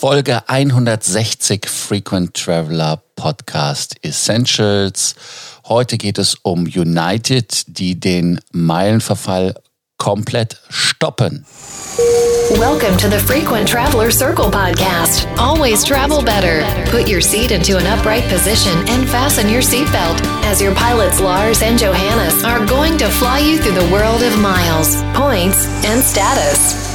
Folge 160 Frequent Traveler Podcast Essentials. Heute geht es um United, die den Meilenverfall komplett stoppen. Welcome to the Frequent Traveler Circle podcast. Always travel better. Put your seat into an upright position and fasten your seatbelt as your pilots Lars and Johannes are going to fly you through the world of miles, points, and status.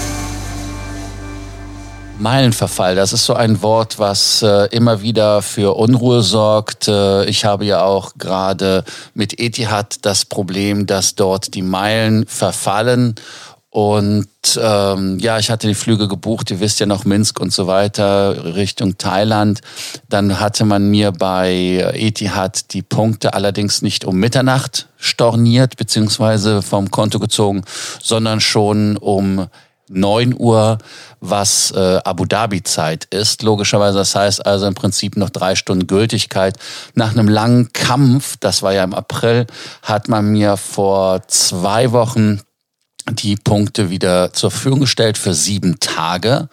Meilenverfall, das ist so ein Wort, was äh, immer wieder für Unruhe sorgt. Äh, ich habe ja auch gerade mit Etihad das Problem, dass dort die Meilen verfallen. Und ähm, ja, ich hatte die Flüge gebucht, ihr wisst ja noch Minsk und so weiter, Richtung Thailand. Dann hatte man mir bei Etihad die Punkte allerdings nicht um Mitternacht storniert, beziehungsweise vom Konto gezogen, sondern schon um 9 Uhr, was äh, Abu Dhabi Zeit ist. Logischerweise, das heißt also im Prinzip noch drei Stunden Gültigkeit. Nach einem langen Kampf, das war ja im April, hat man mir vor zwei Wochen die Punkte wieder zur Verfügung gestellt für sieben Tage.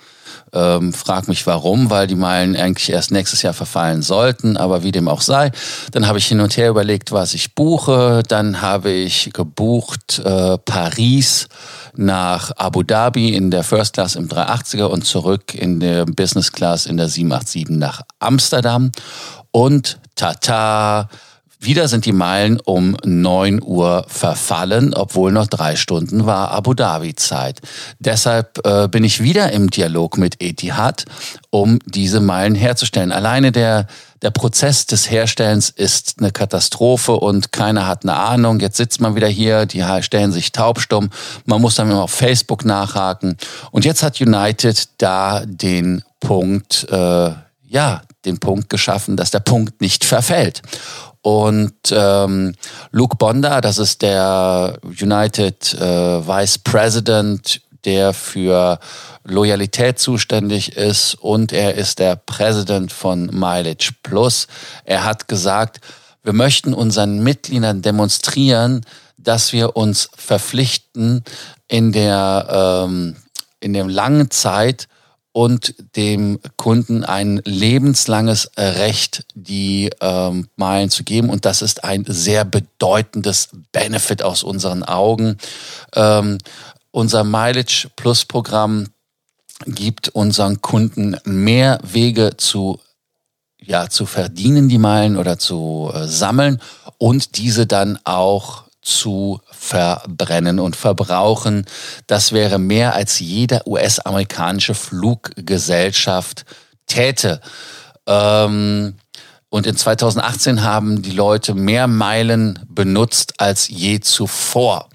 Ähm, frag mich warum, weil die Meilen eigentlich erst nächstes Jahr verfallen sollten, aber wie dem auch sei. Dann habe ich hin und her überlegt, was ich buche. Dann habe ich gebucht äh, Paris nach Abu Dhabi in der First Class im 380er und zurück in der Business Class in der 787 nach Amsterdam. Und tata, wieder sind die Meilen um 9 Uhr verfallen, obwohl noch drei Stunden war Abu Dhabi Zeit. Deshalb äh, bin ich wieder im Dialog mit Etihad, um diese Meilen herzustellen. Alleine der der Prozess des Herstellens ist eine Katastrophe und keiner hat eine Ahnung. Jetzt sitzt man wieder hier, die stellen sich taubstumm. Man muss dann immer auf Facebook nachhaken. Und jetzt hat United da den Punkt, äh, ja, den Punkt geschaffen, dass der Punkt nicht verfällt. Und ähm, Luke Bonda, das ist der United äh, Vice President, der für Loyalität zuständig ist und er ist der Präsident von Mileage Plus. Er hat gesagt, wir möchten unseren Mitgliedern demonstrieren, dass wir uns verpflichten in der ähm, in der langen Zeit und dem Kunden ein lebenslanges Recht, die ähm, Meilen zu geben. Und das ist ein sehr bedeutendes Benefit aus unseren Augen. Ähm, unser Mileage Plus Programm gibt unseren Kunden mehr Wege zu ja, zu verdienen, die Meilen oder zu äh, sammeln und diese dann auch zu verbrennen und verbrauchen. Das wäre mehr als jede US-amerikanische Fluggesellschaft täte. Ähm, und in 2018 haben die Leute mehr Meilen benutzt als je zuvor.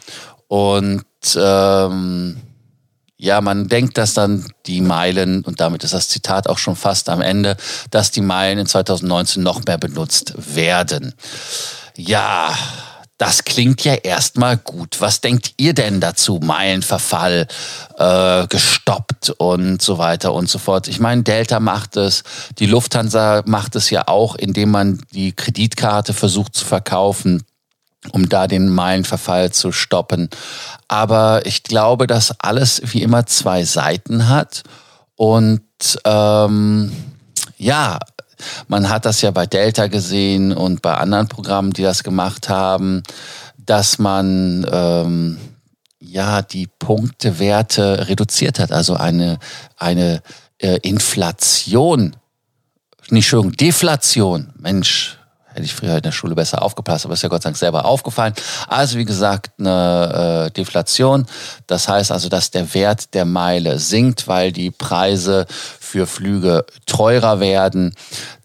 Und ähm, ja, man denkt, dass dann die Meilen, und damit ist das Zitat auch schon fast am Ende, dass die Meilen in 2019 noch mehr benutzt werden. Ja, das klingt ja erstmal gut. Was denkt ihr denn dazu? Meilenverfall äh, gestoppt und so weiter und so fort. Ich meine, Delta macht es, die Lufthansa macht es ja auch, indem man die Kreditkarte versucht zu verkaufen um da den Meilenverfall zu stoppen. Aber ich glaube, dass alles wie immer zwei Seiten hat. Und ähm, ja, man hat das ja bei Delta gesehen und bei anderen Programmen, die das gemacht haben, dass man ähm, ja die Punktewerte reduziert hat, also eine eine äh, Inflation, nicht schon Deflation. Mensch, hätte ich früher in der Schule besser aufgepasst, aber ist ja Gott sei Dank selber aufgefallen. Also wie gesagt, eine äh, Deflation. Das heißt also, dass der Wert der Meile sinkt, weil die Preise für Flüge teurer werden.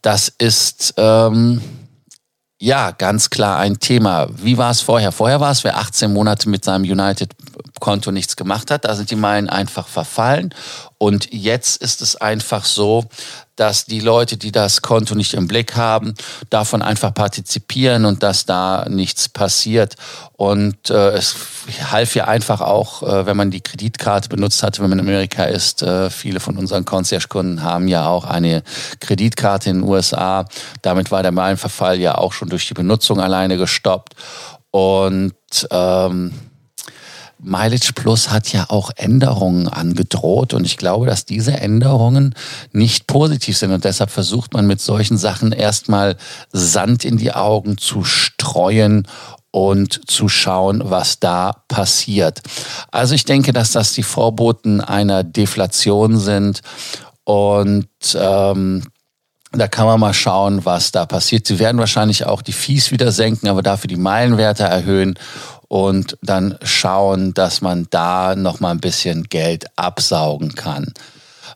Das ist ähm, ja ganz klar ein Thema. Wie war es vorher? Vorher war es, wer 18 Monate mit seinem United-Konto nichts gemacht hat, da sind die Meilen einfach verfallen. Und jetzt ist es einfach so, dass die Leute, die das Konto nicht im Blick haben, davon einfach partizipieren und dass da nichts passiert. Und äh, es half ja einfach auch, äh, wenn man die Kreditkarte benutzt hatte, wenn man in Amerika ist. Äh, viele von unseren Concierge-Kunden haben ja auch eine Kreditkarte in den USA. Damit war der Meilenverfall ja auch schon durch die Benutzung alleine gestoppt. Und ähm, Mileage Plus hat ja auch Änderungen angedroht und ich glaube, dass diese Änderungen nicht positiv sind und deshalb versucht man mit solchen Sachen erstmal Sand in die Augen zu streuen und zu schauen, was da passiert. Also ich denke, dass das die Vorboten einer Deflation sind und ähm, da kann man mal schauen, was da passiert. Sie werden wahrscheinlich auch die Fees wieder senken, aber dafür die Meilenwerte erhöhen und dann schauen, dass man da noch mal ein bisschen Geld absaugen kann.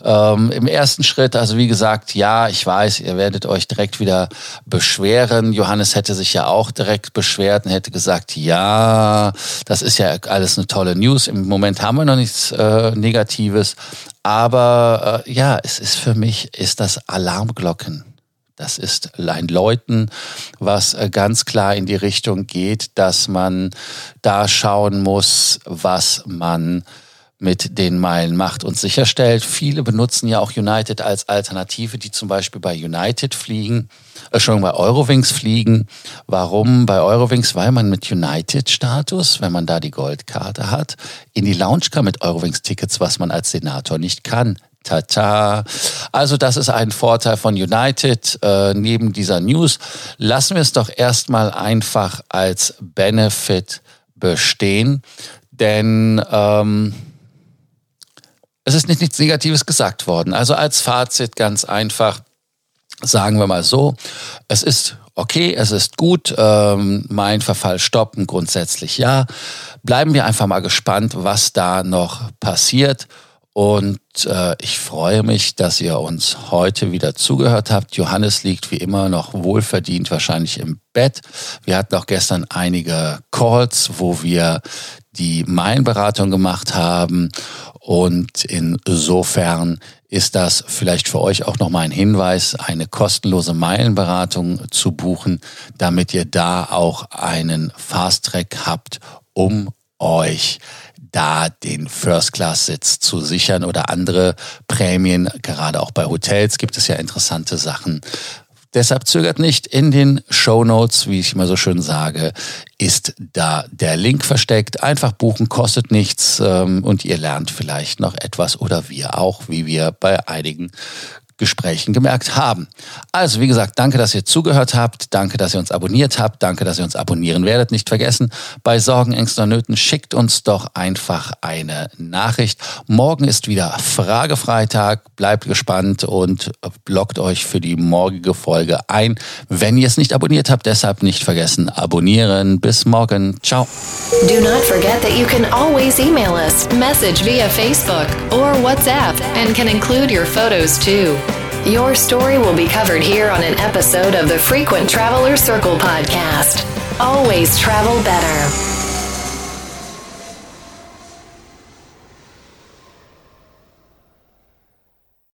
Ähm, Im ersten Schritt, also wie gesagt, ja, ich weiß, ihr werdet euch direkt wieder beschweren. Johannes hätte sich ja auch direkt beschwert und hätte gesagt, ja, das ist ja alles eine tolle News. Im Moment haben wir noch nichts äh, Negatives, aber äh, ja, es ist für mich, ist das Alarmglocken. Das ist ein Läuten, was äh, ganz klar in die Richtung geht, dass man da schauen muss, was man mit den Meilen macht und sicherstellt. Viele benutzen ja auch United als Alternative, die zum Beispiel bei United fliegen, äh, schon bei Eurowings fliegen. Warum bei Eurowings? Weil man mit United-Status, wenn man da die Goldkarte hat, in die Lounge kann mit Eurowings-Tickets, was man als Senator nicht kann. Tata. Also das ist ein Vorteil von United. Äh, neben dieser News lassen wir es doch erstmal einfach als Benefit bestehen. Denn ähm, es ist nicht nichts Negatives gesagt worden. Also als Fazit ganz einfach, sagen wir mal so, es ist okay, es ist gut, ähm, mein Verfall stoppen, grundsätzlich ja. Bleiben wir einfach mal gespannt, was da noch passiert. Und äh, ich freue mich, dass ihr uns heute wieder zugehört habt. Johannes liegt wie immer noch wohlverdient wahrscheinlich im Bett. Wir hatten auch gestern einige Calls, wo wir die Meilenberatung gemacht haben. Und insofern ist das vielleicht für euch auch nochmal ein Hinweis, eine kostenlose Meilenberatung zu buchen, damit ihr da auch einen Fast Track habt, um euch da den First-Class-Sitz zu sichern oder andere Prämien. Gerade auch bei Hotels gibt es ja interessante Sachen, Deshalb zögert nicht, in den Show Notes, wie ich immer so schön sage, ist da der Link versteckt. Einfach buchen, kostet nichts ähm, und ihr lernt vielleicht noch etwas oder wir auch, wie wir bei einigen Gesprächen gemerkt haben. Also, wie gesagt, danke, dass ihr zugehört habt. Danke, dass ihr uns abonniert habt. Danke, dass ihr uns abonnieren werdet. Nicht vergessen, bei Sorgen, Ängsten und Nöten schickt uns doch einfach eine Nachricht. Morgen ist wieder Fragefreitag. Bleibt gespannt und blockt euch für die morgige Folge ein. Wenn ihr es nicht abonniert habt, deshalb nicht vergessen, abonnieren. Bis morgen. Ciao. Do not forget that you can always email us, message via Facebook or WhatsApp, and can include your photos too. Your story will be covered here on an episode of the Frequent Traveler Circle podcast. Always travel better.